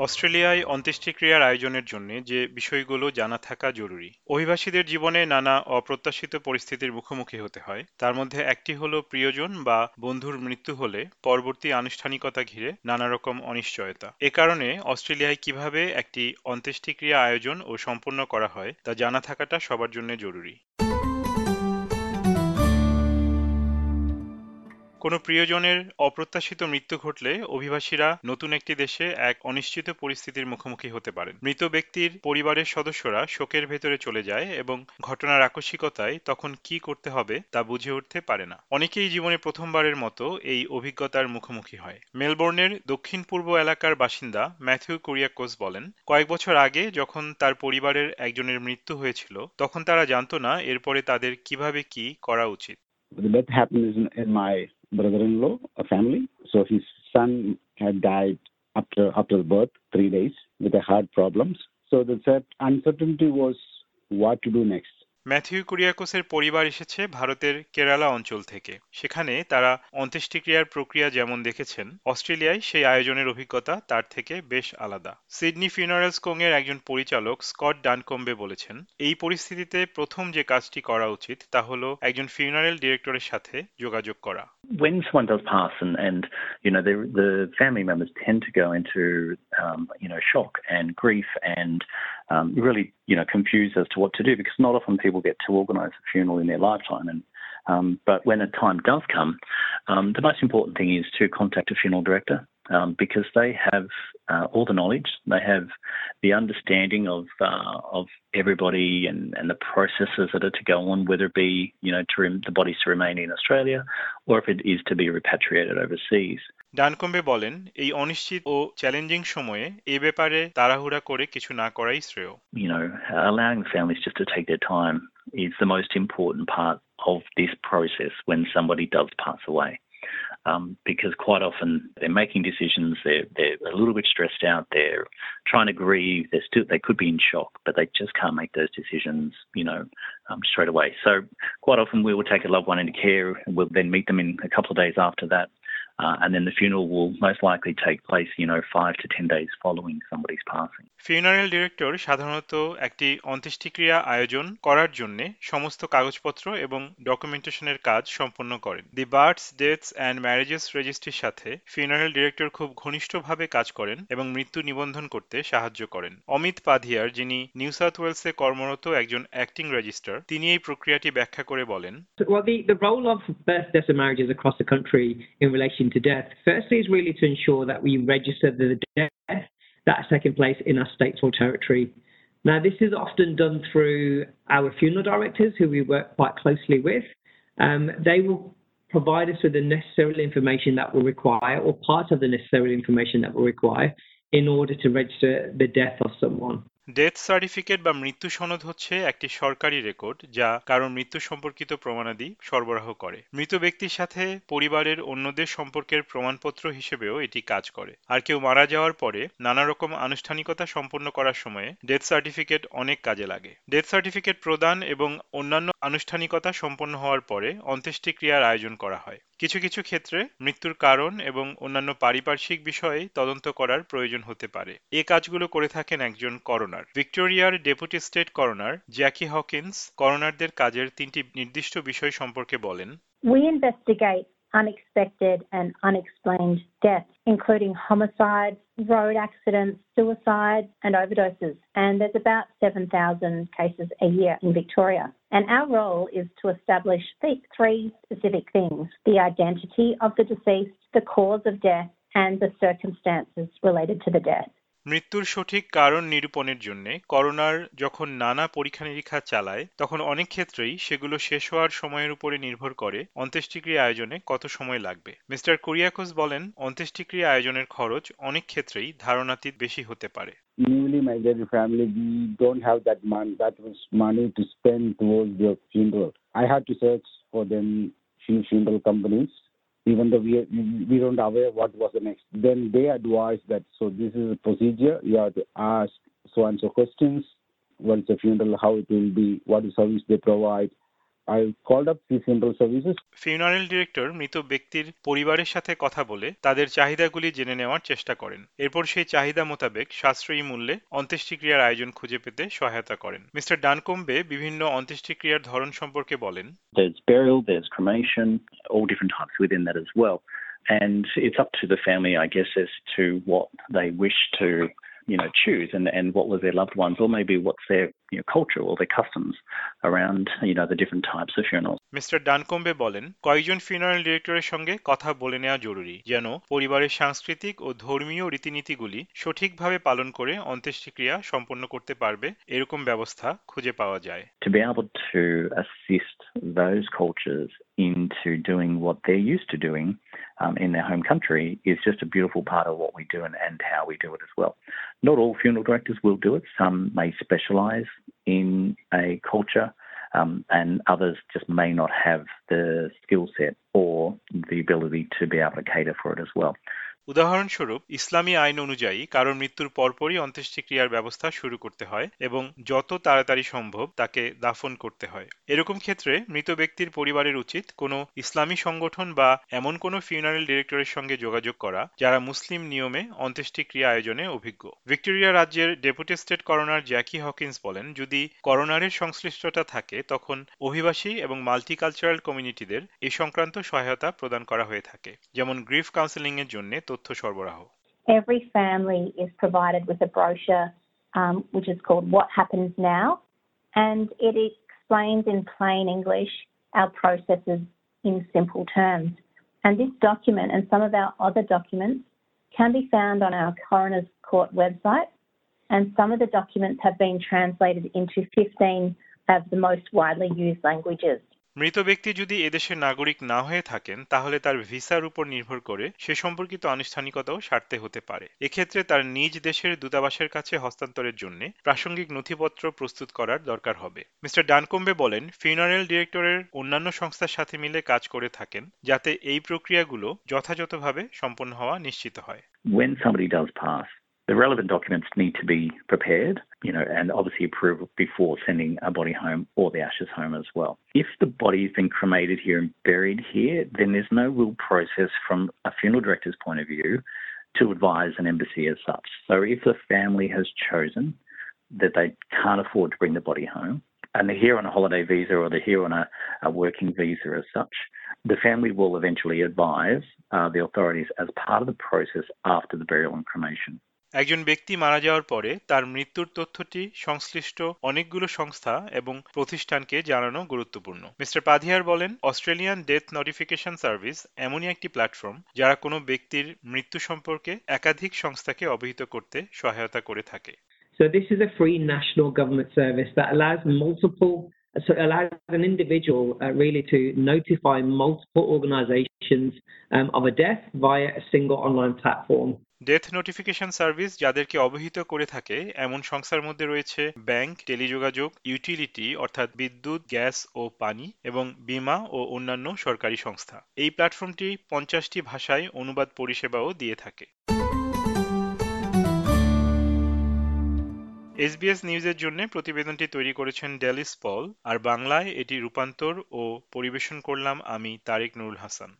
অস্ট্রেলিয়ায় অন্ত্যেষ্টিক্রিয়ার আয়োজনের জন্য যে বিষয়গুলো জানা থাকা জরুরি। অভিবাসীদের জীবনে নানা অপ্রত্যাশিত পরিস্থিতির মুখোমুখি হতে হয়। তার মধ্যে একটি হলো প্রিয়জন বা বন্ধুর মৃত্যু হলে পরবর্তী আনুষ্ঠানিকতা ঘিরে নানা রকম অনিশ্চয়তা। এ কারণে অস্ট্রেলিয়ায় কীভাবে একটি অন্ত্যেষ্টিক্রিয়া আয়োজন ও সম্পন্ন করা হয় তা জানা থাকাটা সবার জন্য জরুরি। কোনো প্রিয়জনের অপ্রত্যাশিত মৃত্যু ঘটলে অভিবাসীরা নতুন একটি দেশে এক অনিশ্চিত পরিস্থিতির মুখোমুখি হতে পারেন। মৃত ব্যক্তির পরিবারের সদস্যরা শোকের ভেতরে চলে যায় এবং ঘটনার আকস্মিকতায় তখন কি করতে হবে তা বুঝে উঠতে পারে না। অনেকেই জীবনে প্রথমবারের মতো এই অভিজ্ঞতার মুখোমুখি হয়। মেলবোর্নের দক্ষিণ পূর্ব এলাকার বাসিন্দা ম্যাথিউ কোরিয়াকোস বলেন কয়েক বছর আগে যখন তার পরিবারের একজনের মৃত্যু হয়েছিল তখন তারা জানত না এরপরে তাদের কীভাবে কি করা উচিত। The death happened in, my brother-in-law, a family. So his son had died after after birth, three days, with a heart problems. So the uncertainty was what to do next. Matthew কুরিয়াকোসের পরিবার এসেছে ভারতের কেরালা অঞ্চল থেকে সেখানে তারা অন্ত্যেষ্টিক্রিয়ার প্রক্রিয়া যেমন দেখেছেন অস্ট্রেলিয়ায় সেই আয়োজনের অভিজ্ঞতা তার থেকে বেশ আলাদা সিডনি ফিউনারেলস কোং এর একজন পরিচালক স্কট ডানকম্বে বলেছেন এই পরিস্থিতিতে প্রথম যে কাজটি করা উচিত তা হলো একজন ফিউনারেল ডিরেক্টরের সাথে যোগাযোগ করা when someone does pass and, and you know the, the family members tend to go into um, you know shock and grief and um, really you know confused as to what to do because not often people get to organise a funeral in their lifetime. And um, but when a time does come, um, the most important thing is to contact a funeral director um, because they have uh, all the knowledge, they have the understanding of uh, of everybody and, and the processes that are to go on, whether it be you know to rem- the bodies to remain in Australia or if it is to be repatriated overseas. ডানকম্বে বলেন এই অনিশ্চিত ও challenging সময়ে এ ব্যাপারে তাড়াহুড়া করে কিছু না করাই শ্রেয় You know, allowing families just to take their time is the most important part of this process when somebody does pass away. um, because quite often they're making decisions, they're, they're a little bit stressed out, they're trying to grieve, they're still, they could be in shock, but they just can't make those decisions, you know, um, straight away. So quite often we will take a loved one into care and we'll then meet them in a couple of days after that Uh, and then the funeral will most likely take place, you know, five to ten days following somebody's passing. Funeral director সাধারণত একটি অন্ত্যেষ্টিক্রিয়া আয়োজন করার জন্য সমস্ত কাগজপত্র এবং ডকুমেন্টেশনের কাজ সম্পন্ন করেন the births deaths and marriages রেজিস্ট্রির সাথে ফিউনারেল ডিরেক্টর খুব ঘনিষ্ঠভাবে কাজ করেন এবং মৃত্যু নিবন্ধন করতে সাহায্য করেন অমিত পাধিয়ার যিনি নিউ সাউথ ওয়েলসে কর্মরত একজন অ্যাক্টিং রেজিস্টার তিনি এই প্রক্রিয়াটি ব্যাখ্যা করে বলেন Well, the, the role of birth, deaths, and marriages across the country in relation to death, firstly, is really to ensure that we register the death that's taking place in our states or territory. Now, this is often done through our funeral directors, who we work quite closely with. Um, they will provide us with the necessary information that we require, or part of the necessary information that we require, in order to register the death of someone. Death certificate বা মৃত্যু সনদ হচ্ছে একটি সরকারি record যা কারণ মৃত্যু সম্পর্কিত প্রমাণাদি সরবরাহ করে। মৃত ব্যক্তির সাথে পরিবারের অন্যদের সম্পর্কের প্রমাণপত্র হিসেবেও এটি কাজ করে। আর কেউ মারা যাওয়ার পরে নানা রকম আনুষ্ঠানিকতা সম্পন্ন করার সময়ে ডেথ সার্টিফিকেট অনেক কাজে লাগে। ডেথ সার্টিফিকেট প্রদান এবং অন্যান্য আনুষ্ঠানিকতা সম্পন্ন হওয়ার পরে অন্ত্যেষ্টিক্রিয়ার আয়োজন করা হয়। কিছু কিছু ক্ষেত্রে মৃত্যুর কারণ এবং অন্যান্য পারিপার্শ্বিক বিষয়ে তদন্ত করার প্রয়োজন হতে পারে। এ কাজগুলো করে থাকেন একজন করোনার। ভিক্টোরিয়ার deputy state coroner Jackie Hawkins করোনারদের কাজের তিনটি নির্দিষ্ট বিষয় সম্পর্কে বলেন We investigate unexpected and unexplained deaths, including homicides, road accidents, suicides, and overdoses. And there's about 7,000 cases a year in Victoria. And our role is to establish three specific things the identity of the deceased, the cause of death, and the circumstances related to the death. মৃত্যুর সঠিক কারণ নিরূপণের জন্য করোনার যখন নানা পরীক্ষা নিরীক্ষা চালায় তখন অনেক ক্ষেত্রেই সেগুলো শেষ হওয়ার সময়ের উপরে নির্ভর করে অন্ত্যেষ্টিক্রিয়া আয়োজনে কত সময় লাগবে। মিস্টার কুরিয়াকোস বলেন অন্ত্যেষ্টিক্রিয়া আয়োজনের খরচ অনেক ক্ষেত্রেই ধারণাতীত বেশি হতে পারে। Newly migrated family, we don't have that money, that much money to spend towards their funeral. I had to search for them few funeral companies. Even though we we don't aware what was the next. Then they advise that so this is a procedure. You have to ask so and so questions. What is the funeral? How it will be? What is service they provide? I called up the funeral services. Funeral director মৃত ব্যক্তির পরিবারের সাথে কথা বলে তাদের চাহিদাগুলি জেনে নেওয়ার চেষ্টা করেন এরপর সেই চাহিদা মোতাবেক সাশ্রয়ী মূল্যে অন্ত্যেষ্টিক্রিয়ার আয়োজন খুঁজে পেতে সহায়তা করেন মিস্টার ডানকম্বে বিভিন্ন অন্ত্যেষ্টিক্রিয়ার ধরন সম্পর্কে বলেন There's burial, there's cremation, all different types within that as well. And it's up to the family, I guess, as to what they wish to, you know, choose and, and what was their loved ones, or maybe what's their you know, culture or their customs around, you know, the different types of funerals. Mister Duncombe বলেন কয়েকজন funeral ডিরেক্টরের সঙ্গে কথা বলে নেওয়া জরুরি যেন পরিবারের সাংস্কৃতিক ও ধর্মীয় রীতিনীতিগুলি সঠিকভাবে পালন করে অন্ত্যেষ্টিক্রিয়া সম্পন্ন করতে পারবে এরকম ব্যবস্থা খুঁজে পাওয়া যায় To be able to assist those cultures into doing what they're used to doing um, in their home country is just a beautiful part of what we do and, and how we do it as well. Not all funeral directors will do it. Some may specialise in a culture um, and others just may not have the skill set or the ability to be able to cater for it as well. উদাহরণস্বরূপ, ইসলামী আইন অনুযায়ী কারোর মৃত্যুর পরপরই অন্ত্যেষ্টিক্রিয়ার ব্যবস্থা শুরু করতে হয় এবং যত তাড়াতাড়ি সম্ভব তাকে দাফন করতে হয়। এরকম ক্ষেত্রে মৃত ব্যক্তির পরিবারের উচিত কোনো ইসলামী সংগঠন বা এমন কোনো ফিউনারেল ডিরেক্টরের সঙ্গে যোগাযোগ করা, যারা মুসলিম নিয়মে অন্ত্যেষ্টিক্রিয়া আয়োজনে অভিজ্ঞ। ভিক্টোরিয়া রাজ্যের deputy state coroner Jackie Hawkins বলেন, যদি করোনারের সংশ্লিষ্টতা থাকে, তখন অভিবাসী এবং মাল্টিকালচারাল কমিউনিটিদের এ সংক্রান্ত সহায়তা প্রদান করা হয়ে থাকে। যেমন গ্রিফ কাউন্সেলিং এর জন্য তথ্য সরবরাহ Every family is provided with a brochure um, which is called What Happens Now, and it explains in plain English our processes in simple terms. And this document and some of our other documents can be found on our Coroner's Court website, and some of the documents have been translated into 15 of the most widely used languages. মৃত ব্যক্তি যদি এদেশের নাগরিক না হয়ে থাকেন তাহলে তার ভিসার উপর নির্ভর করে সে সম্পর্কিত আনুষ্ঠানিকতাও সারতে হতে পারে। এক্ষেত্রে তার নিজ দেশের দূতাবাসের কাছে হস্তান্তরের জন্য প্রাসঙ্গিক নথিপত্র প্রস্তুত করার দরকার হবে। মিস্টার ডানকম্বে বলেন ফিউনারেল ডিরেক্টরের অন্যান্য সংস্থার সাথে মিলে কাজ করে থাকেন যাতে এই প্রক্রিয়াগুলো যথাযথভাবে সম্পন্ন হওয়া নিশ্চিত হয়। When somebody does pass, the relevant documents need to be prepared, you know, and obviously approved before sending a body home or the ashes home as well. If the body has been cremated here and buried here, then there's no real process from a funeral director's point of view to advise an embassy as such. So if the family has chosen that they can't afford to bring the body home, and they're here on a holiday visa or they're here on a, a working visa as such, the family will eventually advise uh, the authorities as part of the process after the burial and cremation. একজন ব্যক্তি মারা যাওয়ার পরে তার মৃত্যুর তথ্যটি সংশ্লিষ্ট অনেকগুলো সংস্থা এবং প্রতিষ্ঠানকে জানানো গুরুত্বপূর্ণ মিস্টার পাধিয়ার বলেন অস্ট্রেলিয়ান ডেথ নোটিফিকেশন সার্ভিস এমনই একটি প্ল্যাটফর্ম যারা কোনো ব্যক্তির মৃত্যু সম্পর্কে একাধিক সংস্থাকে অবহিত করতে সহায়তা করে থাকে So this is a free national government service that allows multiple, so allows an individual uh, really to notify multiple organisations um, of a death via a single online platform. Death notification service যাদেরকে অবহিত করে থাকে, এমন সংস্থার মধ্যে রয়েছে bank, টেলিযোগাযোগ utility অর্থাৎ বিদ্যুৎ, গ্যাস ও পানি, এবং বীমা ও অন্যান্য সরকারি সংস্থা। এই প্ল্যাটফর্মটি পঞ্চাশটি ভাষায় অনুবাদ পরিষেবাও দিয়ে থাকে। এসবিএস নিউজের জন্য প্রতিবেদনটি তৈরি করেছেন ডেলিস পল, আর বাংলায় এটি রূপান্তর ও পরিবেশন করলাম আমি তারেক নুরুল হাসান।